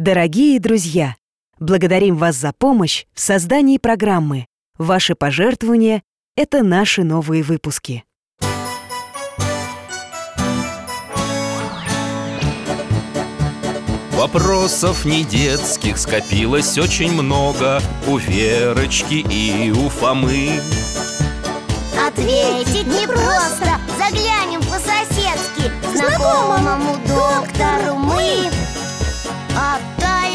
Дорогие друзья, благодарим вас за помощь в создании программы. Ваши пожертвования – это наши новые выпуски. Вопросов не детских скопилось очень много У Верочки и у Фомы Ответить непросто Заглянем по-соседски К знакомому доктору мы О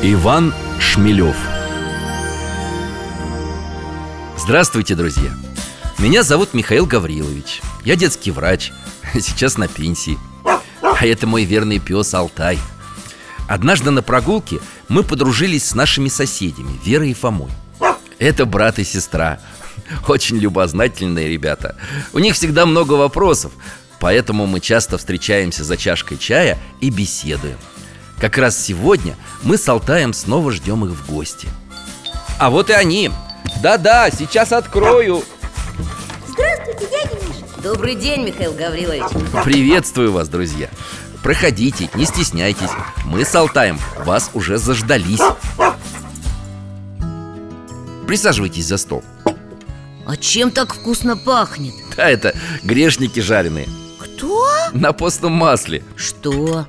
Иван Шмелев. Здравствуйте, друзья! Меня зовут Михаил Гаврилович. Я детский врач, сейчас на пенсии. А это мой верный пес Алтай. Однажды на прогулке мы подружились с нашими соседями Верой и Фомой. Это брат и сестра. Очень любознательные ребята. У них всегда много вопросов Поэтому мы часто встречаемся за чашкой чая и беседуем Как раз сегодня мы с Алтаем снова ждем их в гости. А вот и они. Да-да, сейчас открою. Здравствуйте, дядя Миша. Добрый день, Михаил Гаврилович. Приветствую вас, друзья. Проходите, не стесняйтесь. Мы с Алтаем вас уже заждались. Присаживайтесь за стол. А чем так вкусно пахнет? Да, это грешники жареные. Кто? На постном масле. Что?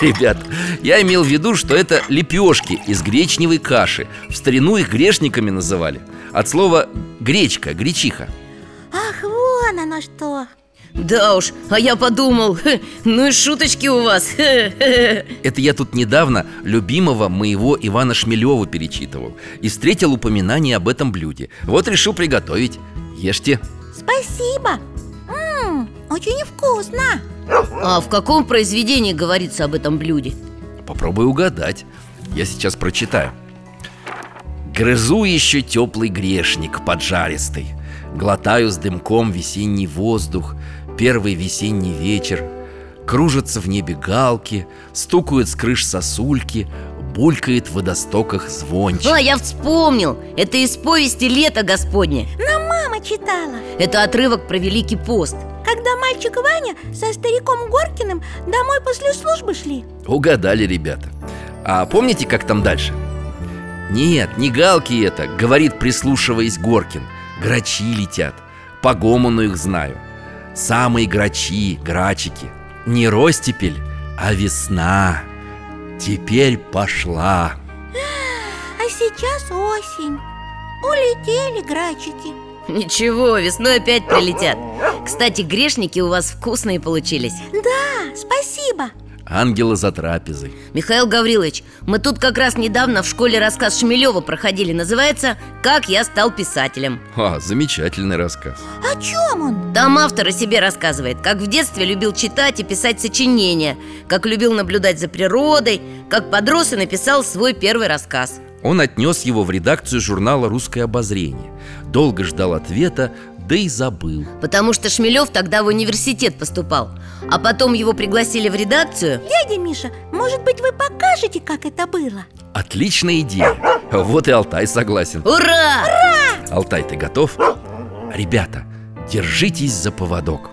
Ребят, я имел в виду, что это лепешки из гречневой каши. В старину их грешниками называли. От слова гречка, гречиха Ах, вон оно что. Да уж, а я подумал хе, Ну и шуточки у вас. Это я тут недавно любимого моего Ивана Шмелева перечитывал И встретил упоминание об этом блюде. Вот решил приготовить. Ешьте. Спасибо. Ммм, очень вкусно А в каком произведении говорится об этом блюде? Попробуй угадать. Я сейчас прочитаю. Грызу еще теплый грешник поджаристый. Глотаю с дымком весенний воздух Первый весенний вечер. Кружатся в небе галки Стукают с крыш сосульки Булькает в водостоках звонче А, я вспомнил. Это из повести «Лето Господне» Нам мама читала. Это отрывок про Великий пост Когда мальчик Ваня со стариком Горкиным домой после службы шли. Угадали, ребята. А помните, как там дальше? Нет, не галки это, говорит, прислушиваясь Горкин. Грачи летят, по гомону их знаю. Самые грачи, грачики. Не ростепель, а весна. Теперь пошла. А сейчас осень. Улетели грачики Ничего, весной опять прилетят. Кстати, грешники у вас вкусные получились. Да, спасибо. Ангела за трапезой. Михаил Гаврилович, мы тут как раз недавно в школе рассказ Шмелева проходили. Называется «Как я стал писателем» А, замечательный рассказ. О чем он? Там автор о себе рассказывает. Как в детстве любил читать и писать сочинения. Как любил наблюдать за природой. Как подрос и написал свой первый рассказ Он отнес его в редакцию журнала «Русское обозрение» Долго ждал ответа, да и забыл. Потому что Шмелев тогда в университет поступал. А потом его пригласили в редакцию. Дядя Миша, может быть вы покажете, как это было? Отличная идея. Вот и Алтай согласен. Ура! Алтай, ты готов? Ребята, держитесь за поводок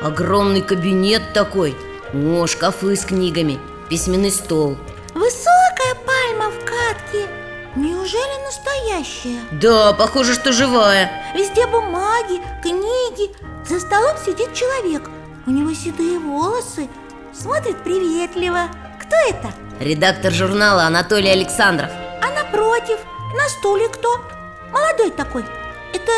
Огромный кабинет такой. О, шкафы с книгами Письменный стол. Высокая пальма в катке. Неужели настоящая? Да, похоже, что живая. Везде бумаги, книги. За столом сидит человек. У него седые волосы. Смотрит приветливо. Кто это? Редактор журнала Анатолий Александров. А напротив, на стуле кто? Молодой такой. Это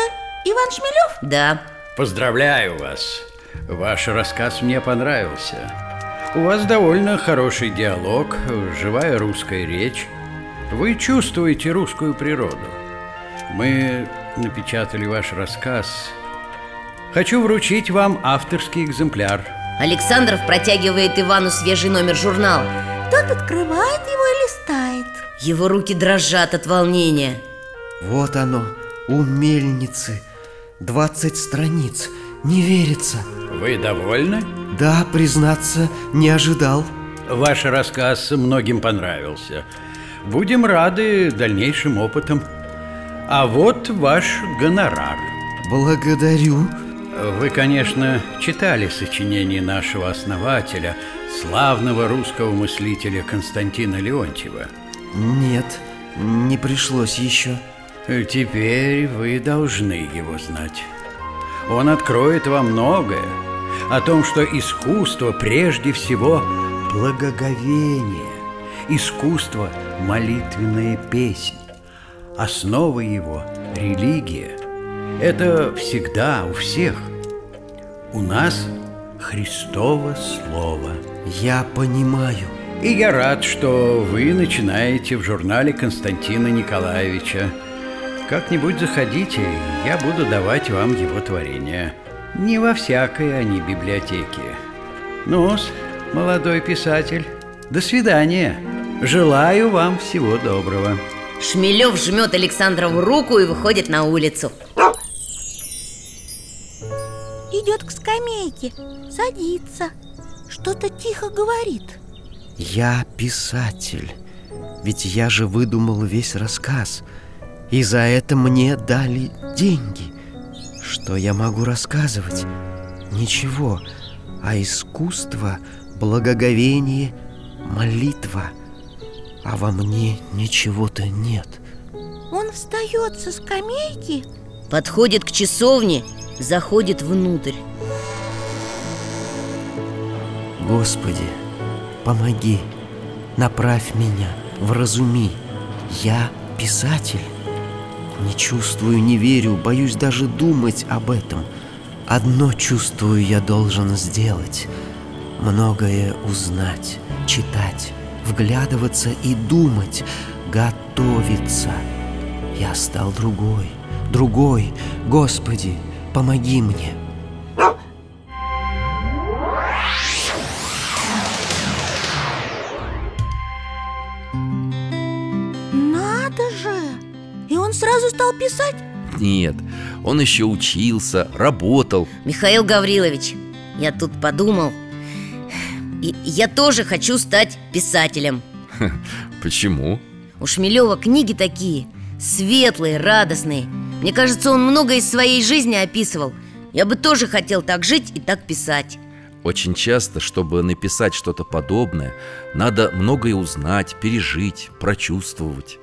Иван Шмелев? Да, Поздравляю вас. Ваш рассказ мне понравился. У вас довольно хороший диалог, живая русская речь. Вы чувствуете русскую природу. Мы напечатали ваш рассказ, хочу вручить вам авторский экземпляр. Александров протягивает Ивану свежий номер журнала Тот открывает его и листает Его руки дрожат от волнения Вот оно, у мельницы 20 страниц, не верится Вы довольны? Да, признаться, не ожидал Ваш рассказ многим понравился. Будем рады дальнейшим опытам. А вот ваш гонорар. Благодарю Вы, конечно, читали сочинение нашего основателя, славного русского мыслителя Константина Леонтьева. Нет, не пришлось еще Теперь вы должны его знать. Он откроет вам многое о том, что искусство прежде всего благоговение, искусство молитвенная песнь, основа его религия. Это всегда у всех. У нас Христово Слово. Я понимаю И я рад, что вы начинаете в журнале Константина Николаевича. Как-нибудь заходите, я буду давать вам его творения. Не во всякой они библиотеке. ну молодой писатель, до свидания. Желаю вам всего доброго. Шмелев жмет Александрову руку и выходит на улицу Идет к скамейке, садится Что-то тихо говорит Я писатель Ведь я же выдумал весь рассказ И за это мне дали деньги Что я могу рассказывать? Ничего А искусство, благоговение, молитва А во мне ничего-то нет Он встает со скамейки Подходит к часовне, заходит внутрь Господи, помоги, направь меня, вразуми. Я писатель. Не чувствую, не верю, боюсь даже думать об этом. Одно чувствую я должен сделать. Многое узнать, читать, вглядываться и думать, готовиться. Я стал другой, другой. Господи, помоги мне. Нет, он еще учился, работал Михаил Гаврилович, я тут подумал и Я тоже хочу стать писателем Почему? У Шмелева книги такие Светлые, радостные Мне кажется, он много из своей жизни описывал Я бы тоже хотел так жить и так писать Очень часто, чтобы написать что-то подобное, надо многое узнать, пережить, прочувствовать.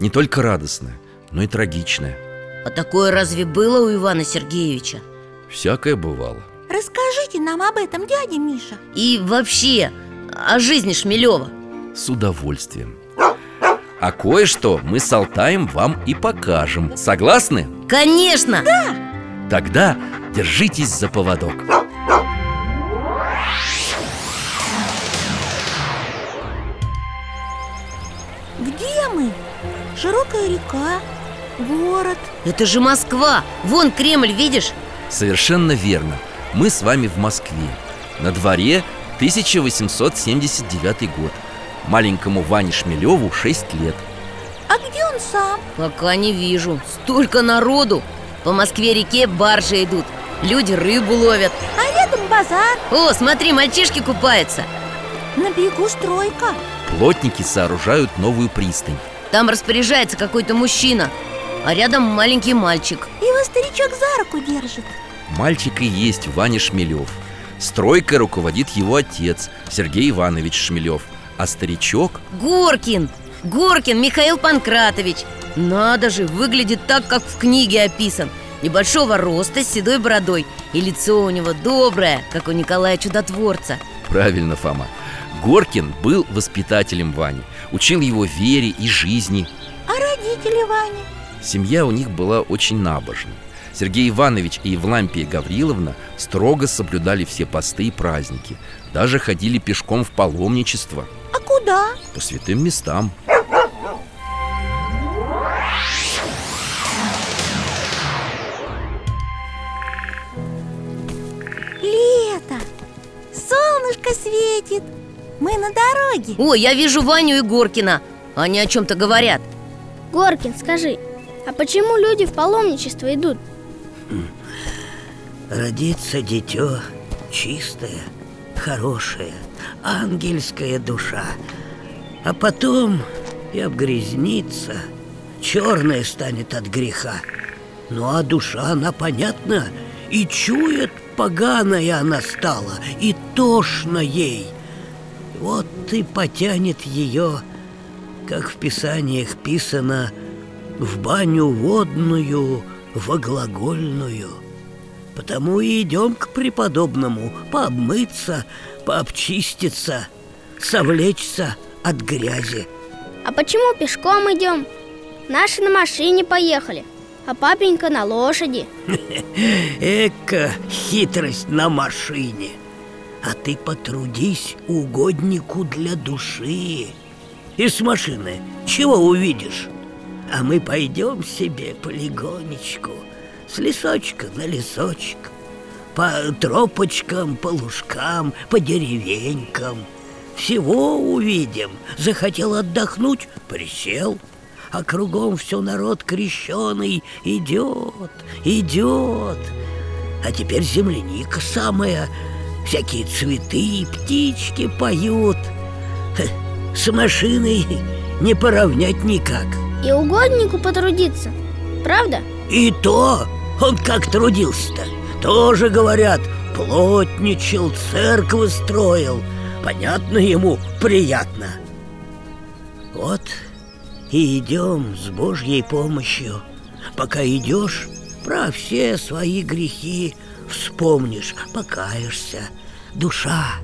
Не только радостное, но и трагичное. А такое разве было у Ивана Сергеевича? Всякое бывало. Расскажите нам об этом, дядя Миша И вообще о жизни Шмелева С удовольствием. А кое-что мы с Алтаем вам и покажем. Согласны? Конечно! Тогда держитесь за поводок. Где мы? Широкая река, город Это же Москва! Вон Кремль, видишь? Совершенно верно. Мы с вами в Москве. На дворе 1879 год. Маленькому Ване Шмелеву 6 лет. А где он сам? Пока не вижу Столько народу По Москве-реке баржи идут Люди рыбу ловят А рядом базар, О, смотри, мальчишки купаются на берегу стройка Плотники сооружают новую пристань. Там распоряжается какой-то мужчина А рядом маленький мальчик. Его старичок за руку держит. Мальчик и есть Ваня Шмелев. Стройкой руководит его отец Сергей Иванович Шмелев. А старичок? Горкин! Горкин Михаил Панкратович. Надо же, выглядит так, как в книге описан. Небольшого роста, с седой бородой. И лицо у него доброе, как у Николая Чудотворца. Правильно, Фома. Горкин был воспитателем Вани. Учил его вере и жизни. А родители Вани? Семья у них была очень набожной. Сергей Иванович и Евлампия Гавриловна строго соблюдали все посты и праздники. Даже ходили пешком в паломничество. А куда? По святым местам. Лето! Солнышко светит! Мы на дороге! О, я вижу Ваню и Горкина! Они о чем-то говорят. Горкин, скажи, а почему люди в паломничество идут? Родится дитё чистое, хорошее, ангельская душа. А потом и обгрязнится, черная станет от греха. Ну а душа, она понятна, и чует, поганая она стала, и тошно ей. Вот и потянет ее, как в писаниях писано, в баню водную, во глагольную. Потому и идем к преподобному пообмыться, пообчиститься, совлечься от грязи. А почему пешком идем? Наши на машине поехали, а папенька на лошади. Эка хитрость на машине. А ты потрудись угоднику для души. И с машины чего увидишь? А мы пойдем себе полигонечку С лесочка на лесочек По тропочкам, по лужкам, по деревенькам Всего увидим Захотел отдохнуть, присел а кругом все народ крещеный идет, идет. А теперь земляника самая, всякие цветы, птички поют. С машиной не поравнять никак. И угоднику потрудиться, правда? И то он как трудился-то. Тоже, говорят, плотничал, церковь строил. Понятно ему, приятно. Вот и идем с Божьей помощью. Пока идешь, про все свои грехи вспомнишь, покаешься. Душа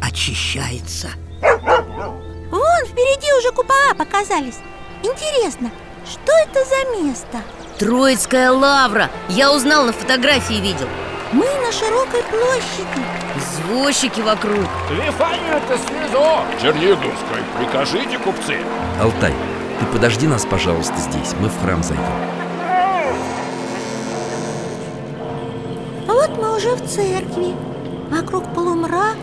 очищается. Вон впереди уже купола показались Интересно, что это за место? Троицкая лавра. Я узнал, на фотографии видел. Мы на широкой площади. Извозчики вокруг. Вифанию-то свезо Черниговской, прикажите, купцы. Алтай, ты подожди нас, пожалуйста, здесь. Мы в храм зайдем. Вот мы уже в церкви. Вокруг полумрак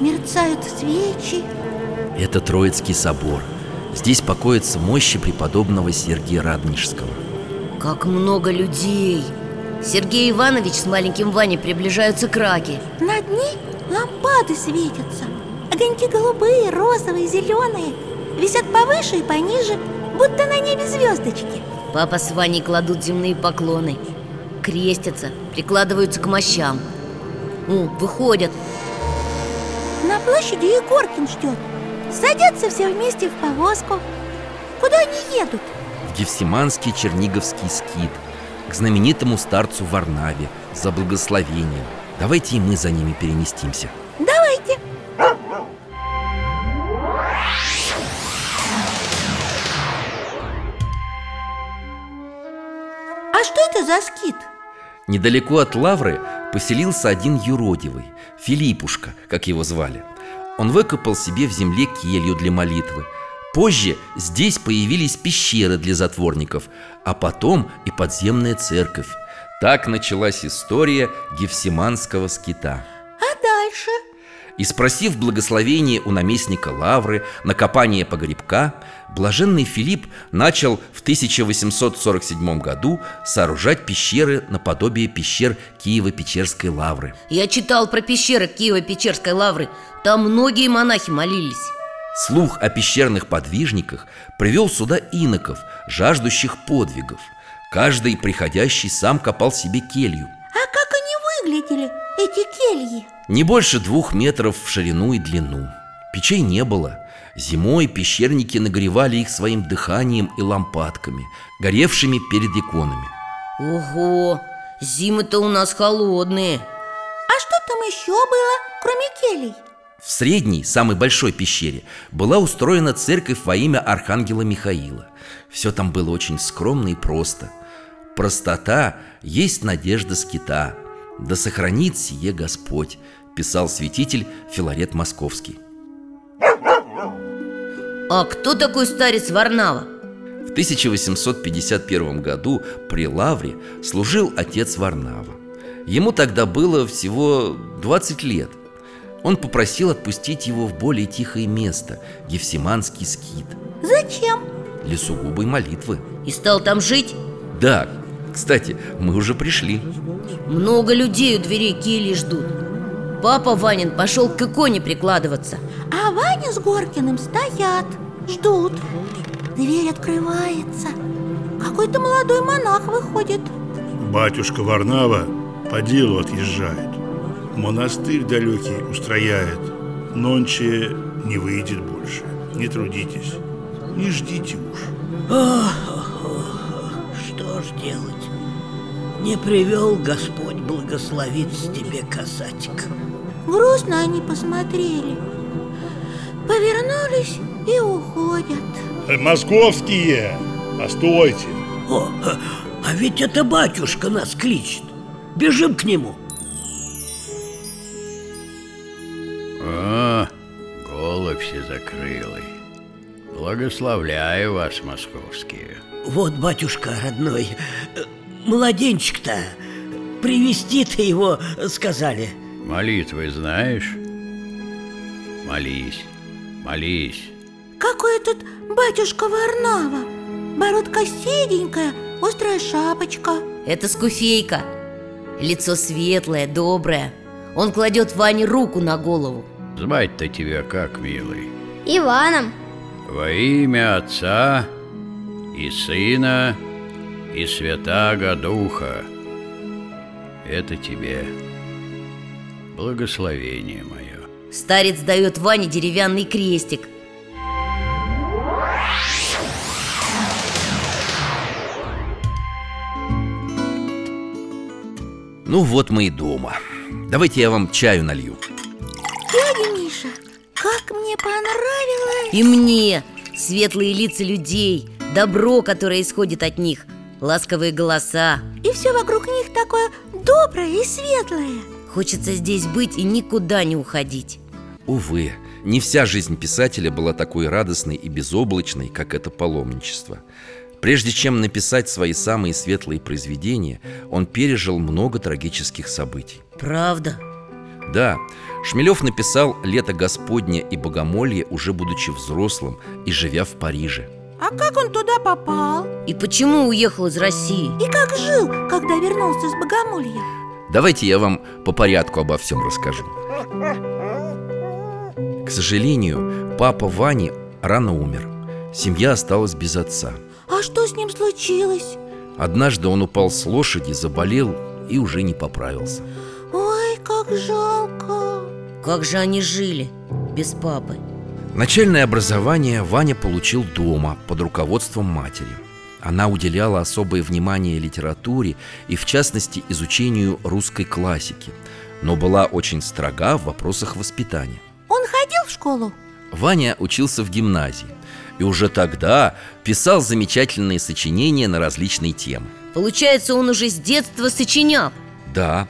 Мерцают свечи. Это Троицкий собор Здесь покоятся мощи преподобного Сергия Радонежского. Как много людей! Сергей Иванович с маленьким Ваней приближаются к раке. Над ней лампады светятся. Огоньки голубые, розовые, зеленые. Висят повыше и пониже Будто на небе звездочки. Папа с Ваней кладут земные поклоны. Крестятся, прикладываются к мощам. О, выходят. На площади Егоркин ждет Садятся все вместе в повозку. Куда они едут? В Гефсиманский Черниговский скит К знаменитому старцу Варнаве За благословением. Давайте и мы за ними переместимся. Давайте. А что это за скит? Недалеко от Лавры поселился один юродивый Филиппушка, как его звали Он выкопал себе в земле келью для молитвы. Позже здесь появились пещеры для затворников А потом и подземная церковь. Так началась история Гефсиманского скита. А дальше? И спросив благословение у наместника Лавры на копание погребка, блаженный Филипп начал в 1847 году сооружать пещеры наподобие пещер Киево-Печерской Лавры. Я читал про пещеры Киево-Печерской лавры Там многие монахи молились Слух о пещерных подвижниках привел сюда иноков, жаждущих подвигов. Каждый приходящий сам копал себе келью. А как они выглядели, эти кельи? Не больше двух метров в ширину и длину. Печей не было. Зимой пещерники нагревали их своим дыханием и лампадками Горевшими перед иконами. Ого, зимы-то у нас холодные А что там еще было, кроме келей? В средней, самой большой пещере Была устроена церковь во имя Архангела Михаила. Все там было очень скромно и просто. Простота есть надежда скита Да сохранит сие Господь Писал святитель Филарет Московский А кто такой старец Варнава? В 1851 году при Лавре служил отец Варнава. Ему тогда было всего 20 лет. Он попросил отпустить его в более тихое место Гефсиманский скит Зачем? Для сугубой молитвы И стал там жить? Да, кстати, мы уже пришли. Много людей у дверей кельи ждут. Папа Ванин пошел к иконе прикладываться. А Ваня с Горкиным стоят, ждут. Дверь открывается. Какой-то молодой монах выходит. Батюшка Варнава по делу отъезжает. Монастырь далекий устрояет. Нонче не выйдет больше. Не трудитесь, не ждите уж Что ж делать? Не привел Господь благословиться тебе, касатик. Грустно они посмотрели. Повернулись и уходят. Московские, постойте! О, а ведь это батюшка нас кличет. Бежим к нему Благословляю вас, московские. Вот, батюшка родной, э, младенчик-то Привести-то его сказали. Молитвы знаешь? Молись, молись. Какой этот батюшка Варнава? Бородка седенькая, острая шапочка. Это скуфейка. Лицо светлое, доброе. Он кладет Ване руку на голову. Звать-то тебя как, милый? Иваном Во имя Отца и Сына и Святаго Духа. Это тебе. Благословение мое. Старец дает Ване деревянный крестик. Ну вот мы и дома. Давайте я вам чаю налью И мне светлые лица людей Добро, которое исходит от них Ласковые голоса. И все вокруг них такое доброе и светлое. Хочется здесь быть и никуда не уходить. Увы, не вся жизнь писателя была такой радостной и безоблачной, как это паломничество. Прежде чем написать свои самые светлые произведения, он пережил много трагических событий. Правда? Да, Шмелев написал «Лето Господне» и «Богомолье» уже будучи взрослым и живя в Париже А как он туда попал? И почему уехал из России? И как жил, когда вернулся с Богомолья? Давайте я вам по порядку обо всем расскажу К сожалению, папа Вани рано умер Семья осталась без отца А что с ним случилось? Однажды он упал с лошади, заболел и уже не поправился Ой, как жалко Как же они жили без папы? Начальное образование Ваня получил дома под руководством матери Она уделяла особое внимание литературе и, в частности, изучению русской классики Но была очень строга в вопросах воспитания Он ходил в школу? Ваня учился в гимназии и уже тогда писал замечательные сочинения на различные темы Получается, он уже с детства сочинял Да,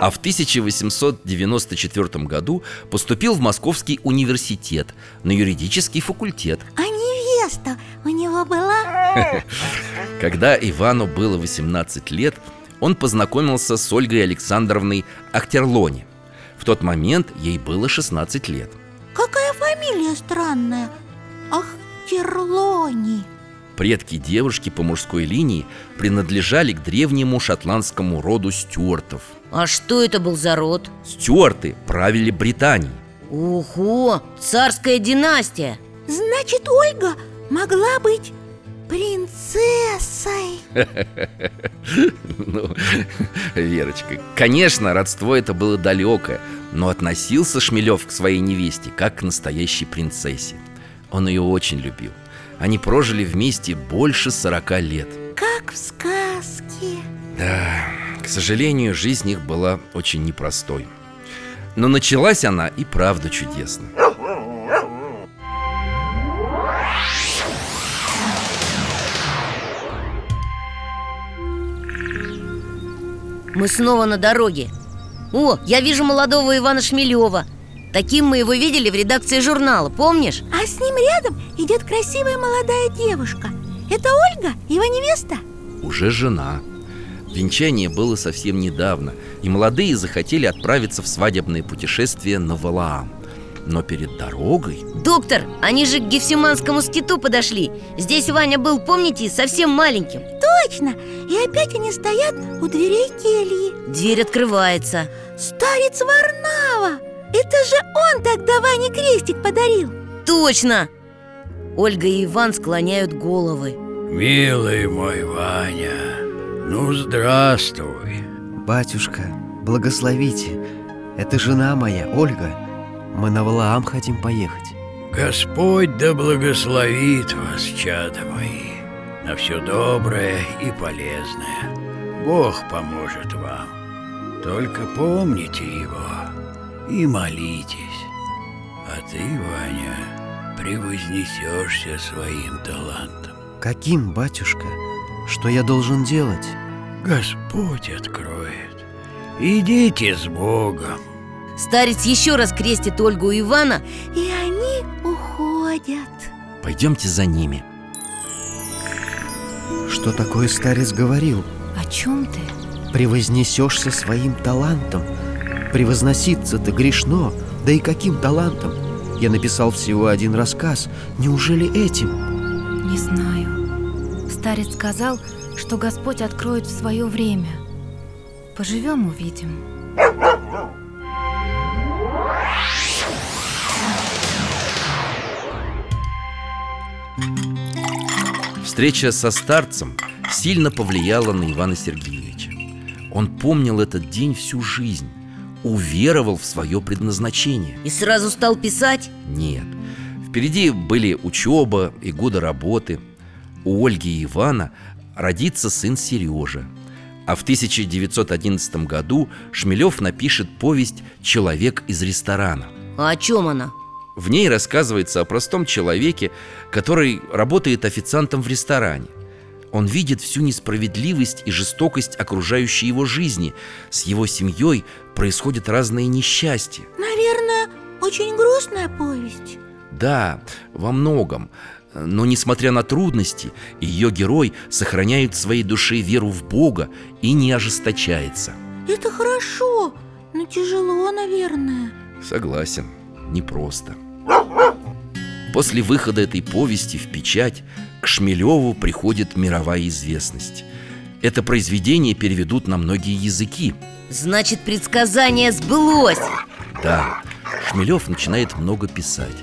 а в 1894 году поступил в Московский университет на юридический факультет. А невеста у него была? Когда Ивану было 18 лет, он познакомился с Ольгой Александровной Ахтерлони В тот момент ей было 16 лет. Какая фамилия странная? Ах, Терлони Предки девушки по мужской линии принадлежали к древнему шотландскому роду стюартов А что это был за род? Стюарты правили Британией. Ого, царская династия. Значит, Ольга могла быть принцессой. Ну, Верочка, конечно, родство это было далекое Но относился Шмелев к своей невесте как к настоящей принцессе. Он ее очень любил. Они прожили вместе больше 40 лет. Как в сказке. Да, к сожалению, жизнь их была очень непростой. Но началась она и правда чудесно Мы снова на дороге. О, я вижу молодого Ивана Шмелева. Таким мы его видели в редакции журнала, помнишь? А с ним рядом идет красивая молодая девушка. Это Ольга, его невеста? Уже жена Венчание было совсем недавно, и молодые захотели отправиться в свадебное путешествие на Валаам. Но перед дорогой... Доктор, они же к Гефсиманскому скиту подошли Здесь Ваня был, помните, совсем маленьким Точно! И опять они стоят у дверей кельи Дверь открывается Старец Варнава! Это же он тогда Ване крестик подарил Точно! Ольга и Иван склоняют головы Милый мой Ваня, ну здравствуй. Батюшка, благословите. Это жена моя, Ольга. Мы на Валаам хотим поехать. Господь да благословит вас, чада мои На все доброе и полезное. Бог поможет вам. Только помните Его и молитесь. А ты, Ваня, превознесешься своим талантом. Каким, батюшка? Что я должен делать? Господь откроет Идите с Богом Старец еще раз крестит Ольгу и Ивана И они уходят Пойдемте за ними Что такое старец говорил? О чем ты? Превознесешься своим талантом Превозноситься-то грешно Да и каким талантом? Я написал всего один рассказ Неужели этим? Не знаю Старец сказал, что Господь откроет в свое время. Поживем, увидим. Встреча со старцем сильно повлияла на Ивана Сергеевича. Он помнил этот день всю жизнь Уверовал в свое предназначение. И сразу стал писать? Нет. Впереди были учеба и годы работы У Ольги и Ивана родится сын Сережа А в 1911 году Шмелев напишет повесть «Человек из ресторана» А о чем она? В ней рассказывается о простом человеке, который работает официантом в ресторане. Он видит всю несправедливость и жестокость окружающей его жизни. С его семьей происходят разные несчастья. Наверное, очень грустная повесть Да, во многом. Но несмотря на трудности, ее герой сохраняет в своей душе веру в Бога и не ожесточается. Это хорошо, но тяжело, наверное Согласен, непросто. После выхода этой повести в печать к Шмелеву приходит мировая известность. Это произведение переведут на многие языки. Значит, предсказание сбылось Да, Шмелев начинает много писать.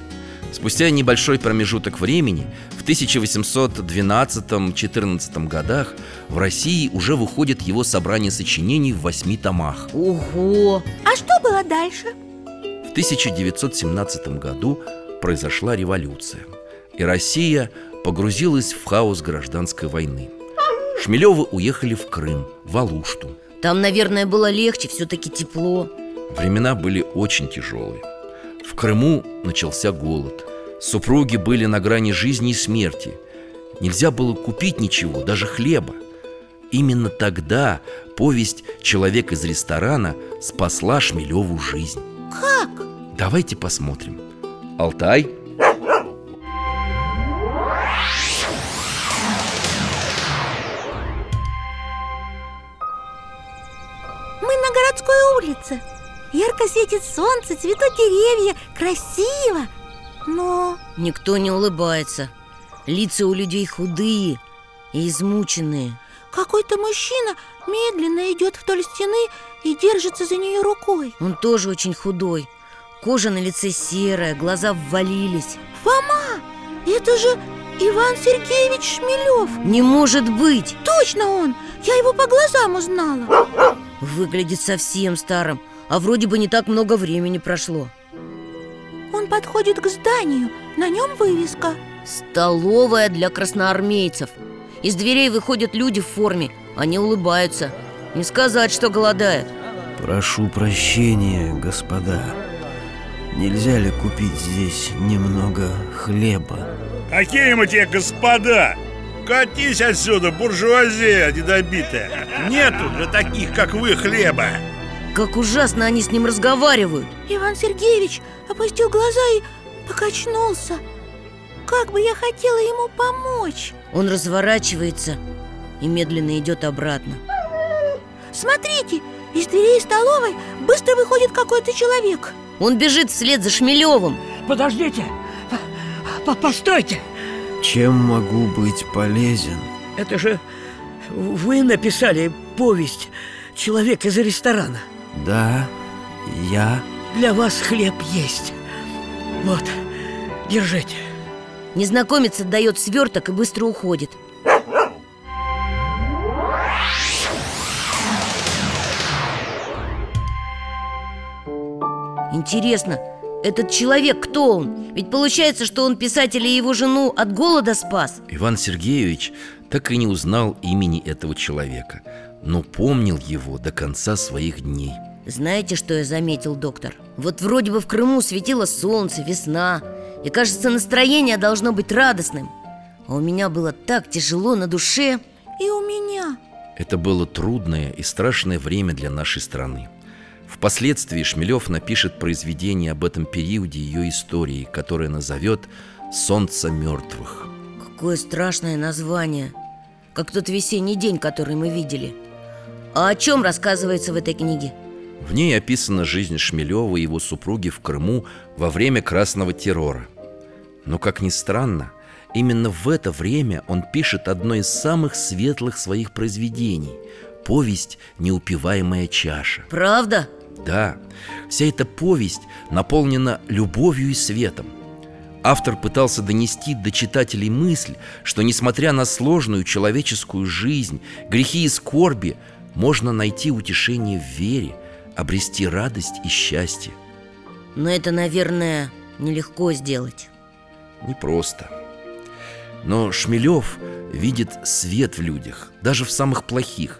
Спустя небольшой промежуток времени, в 1812-14 годах, в России уже выходит его собрание сочинений в восьми томах. Ого! А что было дальше? В 1917 году произошла революция, и Россия погрузилась в хаос гражданской войны. Шмелевы уехали в Крым, в Алушту. Там, наверное, было легче, все-таки тепло Времена были очень тяжелые. В Крыму начался голод. Супруги были на грани жизни и смерти. Нельзя было купить ничего, даже хлеба. Именно тогда повесть «Человек из ресторана» спасла Шмелеву жизнь. Как? Давайте посмотрим. Алтай, Мы на городской улице Ярко светит солнце, цветут деревья Красиво Но Никто не улыбается. Лица у людей худые и измученные. Какой-то мужчина медленно идет вдоль стены и держится за нее рукой. Он тоже очень худой. Кожа на лице серая, глаза ввалились. Фома, это же Иван Сергеевич Шмелев Не может быть! Точно он, я его по глазам узнала. Выглядит совсем старым А вроде бы не так много времени прошло Он подходит к зданию, на нем вывеска. Столовая для красноармейцев. Из дверей выходят люди в форме. Они улыбаются. Не сказать, что голодают. Прошу прощения, господа. Нельзя ли купить здесь немного хлеба? Какие мы тебе господа? Катись отсюда, буржуазия недобитая. Нету для таких, как вы, хлеба Как ужасно они с ним разговаривают. Иван Сергеевич опустил глаза и покачнулся. Как бы я хотела ему помочь? Он разворачивается и медленно идет обратно. Смотрите, из дверей столовой быстро выходит какой-то человек. Он бежит вслед за Шмелевым. Подождите, П- постойте. Чем могу быть полезен? Это же вы написали повесть «Человек из ресторана» Да, я. Для вас хлеб есть. Вот, держите. Незнакомец отдает сверток и быстро уходит. Интересно, этот человек кто он? Ведь получается, что он писателя и его жену от голода спас. Иван Сергеевич так и не узнал имени этого человека Но помнил его до конца своих дней. Знаете, что я заметил, доктор? Вот вроде бы в Крыму светило солнце, весна И кажется, настроение должно быть радостным. А у меня было так тяжело на душе. И у меня. Это было трудное и страшное время для нашей страны. Впоследствии Шмелев напишет произведение об этом периоде ее истории, которое назовет «Солнце мертвых». Какое страшное название. Как тот весенний день, который мы видели А о чем рассказывается в этой книге? В ней описана жизнь Шмелева и его супруги в Крыму во время красного террора. Но, как ни странно, именно в это время он пишет одно из самых светлых своих произведений – повесть «Неупиваемая чаша». Правда? Да, вся эта повесть наполнена любовью и светом. Автор пытался донести до читателей мысль, что несмотря на сложную человеческую жизнь, грехи и скорби, можно найти утешение в вере, обрести радость и счастье. Но это, наверное, нелегко сделать Непросто. Но Шмелев видит свет в людях, даже в самых плохих,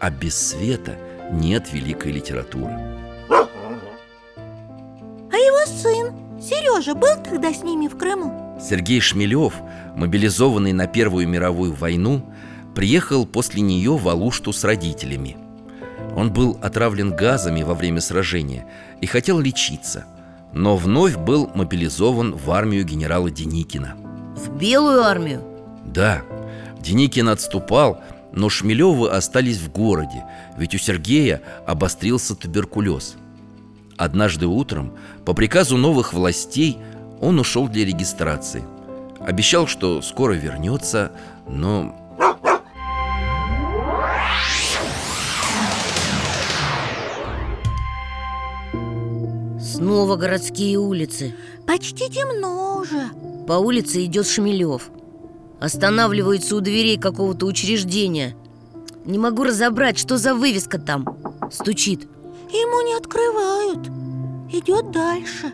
а без света нет великой литературы. А его сын, Сережа, был тогда с ними в Крыму? Сергей Шмелев, мобилизованный на Первую мировую войну, приехал после нее в Алушту с родителями. Он был отравлен газами во время сражения и хотел лечиться, но вновь был мобилизован в армию генерала Деникина. В белую армию? Да, Деникин отступал, но Шмелевы остались в городе, ведь у Сергея обострился туберкулез. Однажды утром, по приказу новых властей, он ушел для регистрации. Обещал, что скоро вернется, но... Снова городские улицы. Почти темно уже. По улице идет Шмелев. Останавливается у дверей какого-то учреждения. Не могу разобрать, что за вывеска там. Стучит. Ему не открывают. Идет дальше.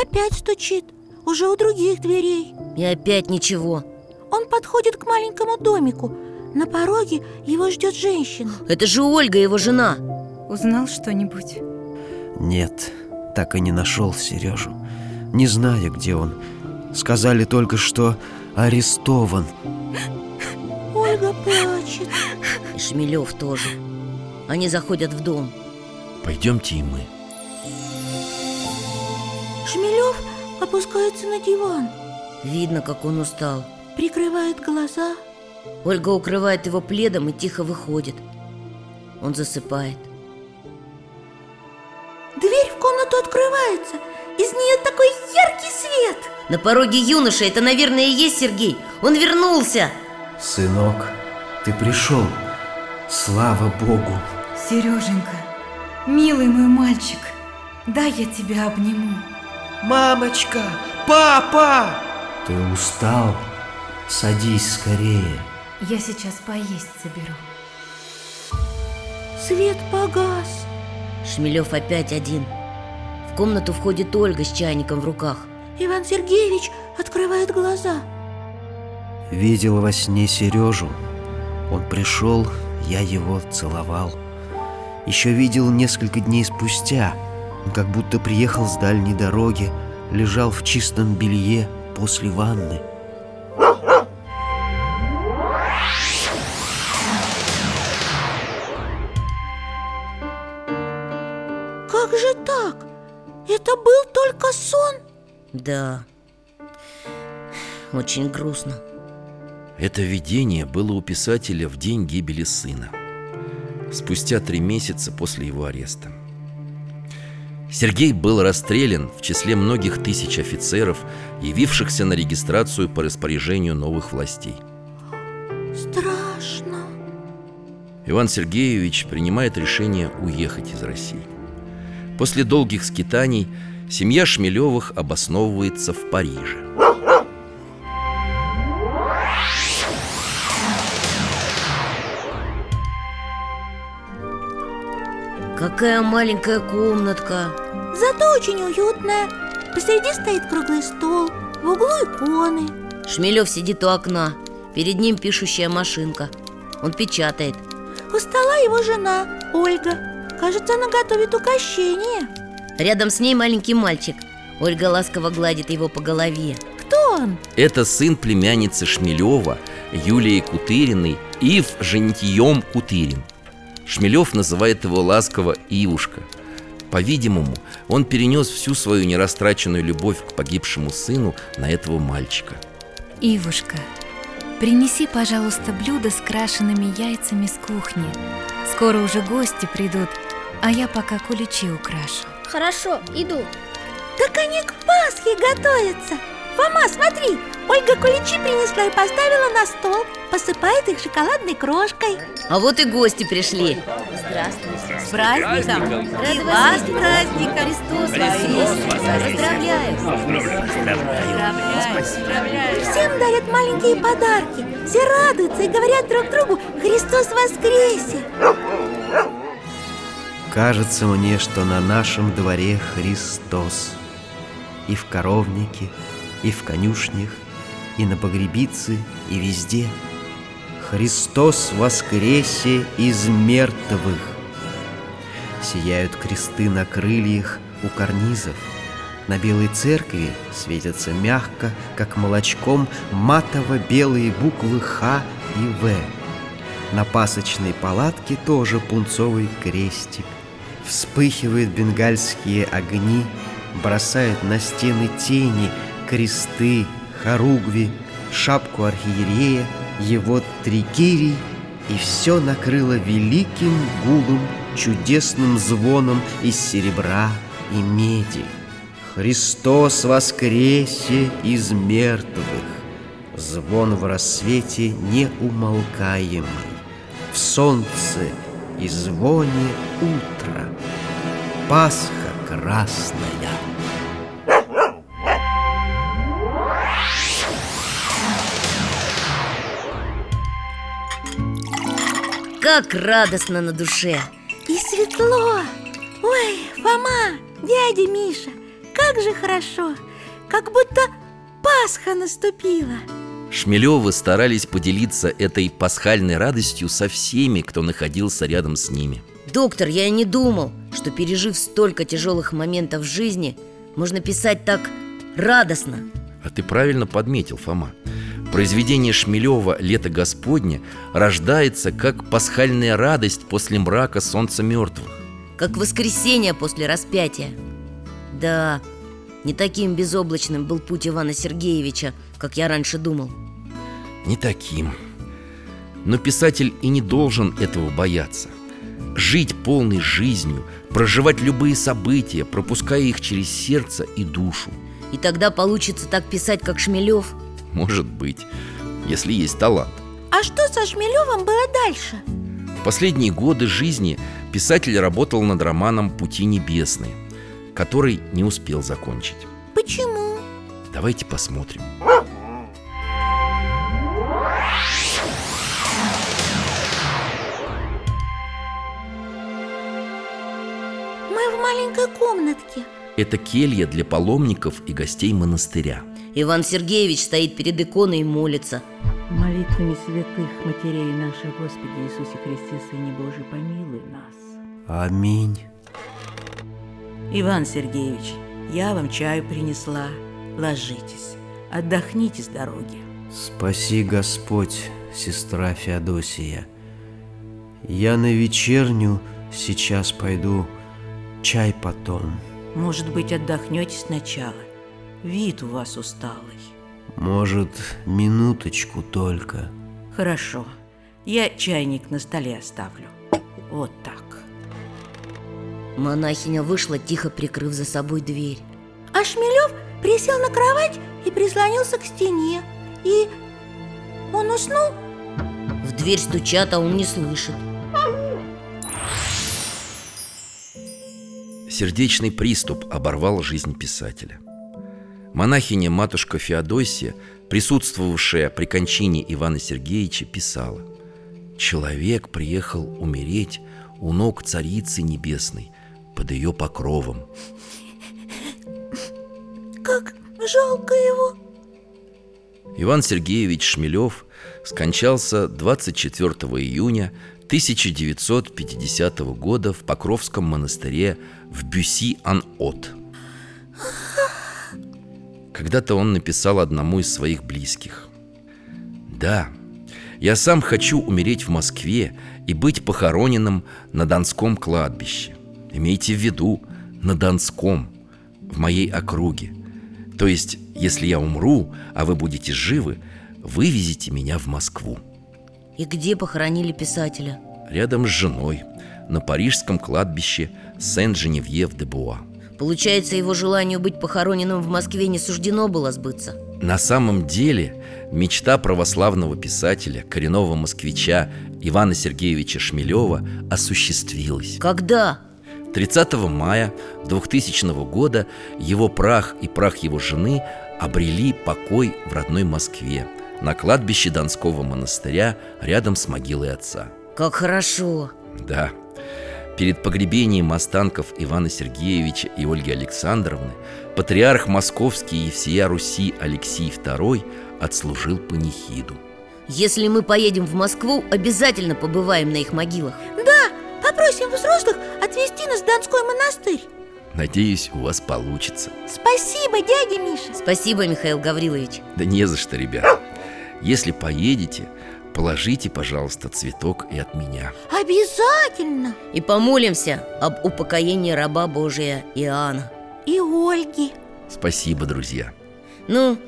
Опять стучит. Уже у других дверей. И опять ничего. Он подходит к маленькому домику. На пороге его ждет женщина. Это же Ольга, его жена. Узнал что-нибудь? Нет, так и не нашел Сережу. Не знаю, где он. Сказали только, что арестован. Ольга плачет. И Шмелев тоже. Они заходят в дом. Пойдемте и мы. Шмелев опускается на диван. Видно, как он устал. Прикрывает глаза. Ольга укрывает его пледом и тихо выходит. Он засыпает. Дверь комнату открывается Из нее такой яркий свет На пороге юноша, это, наверное, и есть Сергей Он вернулся Сынок, ты пришел Слава Богу Сереженька, милый мой мальчик, дай я тебя обниму. Мамочка! Папа! Ты устал? Садись скорее Я сейчас поесть соберу. Свет погас Шмелев опять один комнату входит Ольга с чайником в руках. Иван Сергеевич открывает глаза. Видел во сне Сережу. Он пришел, я его целовал. Еще видел несколько дней спустя. Он как будто приехал с дальней дороги Лежал в чистом белье после ванны Да Очень грустно Это видение было у писателя в день гибели сына спустя три месяца после его ареста. Сергей был расстрелян в числе многих тысяч офицеров, явившихся на регистрацию по распоряжению новых властей. Страшно. Иван Сергеевич принимает решение уехать из России. После долгих скитаний семья Шмелевых обосновывается в Париже. Какая маленькая комнатка. Зато очень уютная. Посреди стоит круглый стол В углу иконы. Шмелев сидит у окна. Перед ним пишущая машинка. Он печатает. У стола его жена, Ольга. Кажется, она готовит угощение Рядом с ней маленький мальчик. Ольга ласково гладит его по голове. Кто он? Это сын племянницы Шмелева, Юлии Кутыриной, Ив Жентием Кутырин. Шмелев называет его ласково Ивушка. По-видимому, он перенес всю свою нерастраченную любовь к погибшему сыну на этого мальчика. Ивушка, принеси, пожалуйста, блюдо с крашенными яйцами с кухни. Скоро уже гости придут, а я пока куличи украшу. Хорошо, иду. Так они к Пасхе готовятся. Фома, смотри, Ольга куличи принесла и поставила на стол Посыпает их шоколадной крошкой. А вот и гости пришли. Здравствуйте. С праздником! И вас с праздником! Христос воскресе! Поздравляю! Всем дарят маленькие подарки. Все радуются и говорят друг другу Христос воскресе Кажется мне, что на нашем дворе Христос. И в коровнике, и в конюшнях, и на погребице, и везде. Христос воскресе из мертвых. Сияют кресты на крыльях у карнизов. На белой церкви светятся мягко, как молочком Матово-белые буквы Х и В. На пасочной палатке тоже пунцовый крестик Вспыхивают бенгальские огни Бросают на стены тени Кресты, хоругви, шапку архиерея Его трикирий И все накрыло великим гулом Чудесным звоном из серебра и меди. Христос воскресе из мертвых! Звон в рассвете неумолкаемый. В солнце и звоне утра. Пасха красная. Как радостно на душе. И светло. Ой, Фома, дядя Миша Как же хорошо. Как будто Пасха наступила Шмелевы старались поделиться этой пасхальной радостью со всеми, кто находился рядом с ними. Доктор, я и не думал, что пережив столько тяжелых моментов в жизни Можно писать так радостно. А ты правильно подметил, Фома. Произведение Шмелева «Лето Господне» рождается как пасхальная радость после мрака солнца мертвых Как воскресенье после распятия. Да, не таким безоблачным был путь Ивана Сергеевича, как я раньше думал. Не таким. Но писатель и не должен этого бояться. Жить полной жизнью, проживать любые события, пропуская их через сердце и душу. И тогда получится так писать, как Шмелев Может быть, если есть талант. А что со Шмелевым было дальше? В последние годы жизни писатель работал над романом «Пути небесные», который не успел закончить. Почему? Давайте посмотрим маленькой комнатке Это келья для паломников и гостей монастыря Иван Сергеевич стоит перед иконой и молится Молитвами святых матерей наших Господи Иисусе Христе, Сыне Божий, помилуй нас. Аминь Иван Сергеевич, я вам чаю принесла. Ложитесь, отдохните с дороги. Спаси Господь, сестра Феодосия Я на вечерню сейчас пойду, чай потом Может быть, отдохнете сначала. Вид у вас усталый. Может, минуточку только Хорошо, я чайник на столе оставлю. Вот так. Монахиня вышла, тихо прикрыв за собой дверь. А Шмелев присел на кровать и прислонился к стене. И он уснул. В дверь стучат, а он не слышит. Сердечный приступ оборвал жизнь писателя. Монахиня матушка Феодосия, присутствовавшая при кончине Ивана Сергеевича, писала «Человек приехал умереть у ног Царицы Небесной под ее покровом». Как жалко его. Иван Сергеевич Шмелев скончался 24 июня 1950 года в Покровском монастыре в Бюси-Ан-От. Когда-то он написал одному из своих близких «Да, я сам хочу умереть в Москве и быть похороненным на Донском кладбище. Имейте в виду, на Донском, в моей округе. То есть, если я умру, а вы будете живы, вывезите меня в Москву. И где похоронили писателя? Рядом с женой, на парижском кладбище Сен-Женевьев-де-Буа. Получается, его желанию быть похороненным в Москве не суждено было сбыться На самом деле, мечта православного писателя, коренного москвича Ивана Сергеевича Шмелева осуществилась Когда? 30 мая 2000 года его прах и прах его жены обрели покой в родной Москве на кладбище Донского монастыря рядом с могилой отца. Как хорошо! Да. Перед погребением останков Ивана Сергеевича и Ольги Александровны патриарх московский и всея Руси Алексей II отслужил панихиду. Если мы поедем в Москву, обязательно побываем на их могилах Да, попросим взрослых отвезти нас в Донской монастырь Надеюсь, у вас получится Спасибо, дядя Миша Спасибо, Михаил Гаврилович Да не за что, ребят Если поедете, положите, пожалуйста, цветок и от меня. Обязательно! И помолимся об упокоении раба Божия Иоанна. И Ольги. Спасибо, друзья. Ну,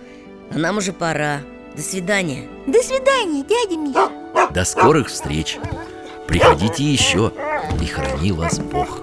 а нам уже пора. До свидания. До свидания, дядя Миша. До скорых встреч. Приходите еще и храни вас Бог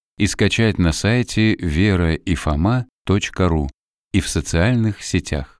и скачать на сайте вераифома.ру и в социальных сетях.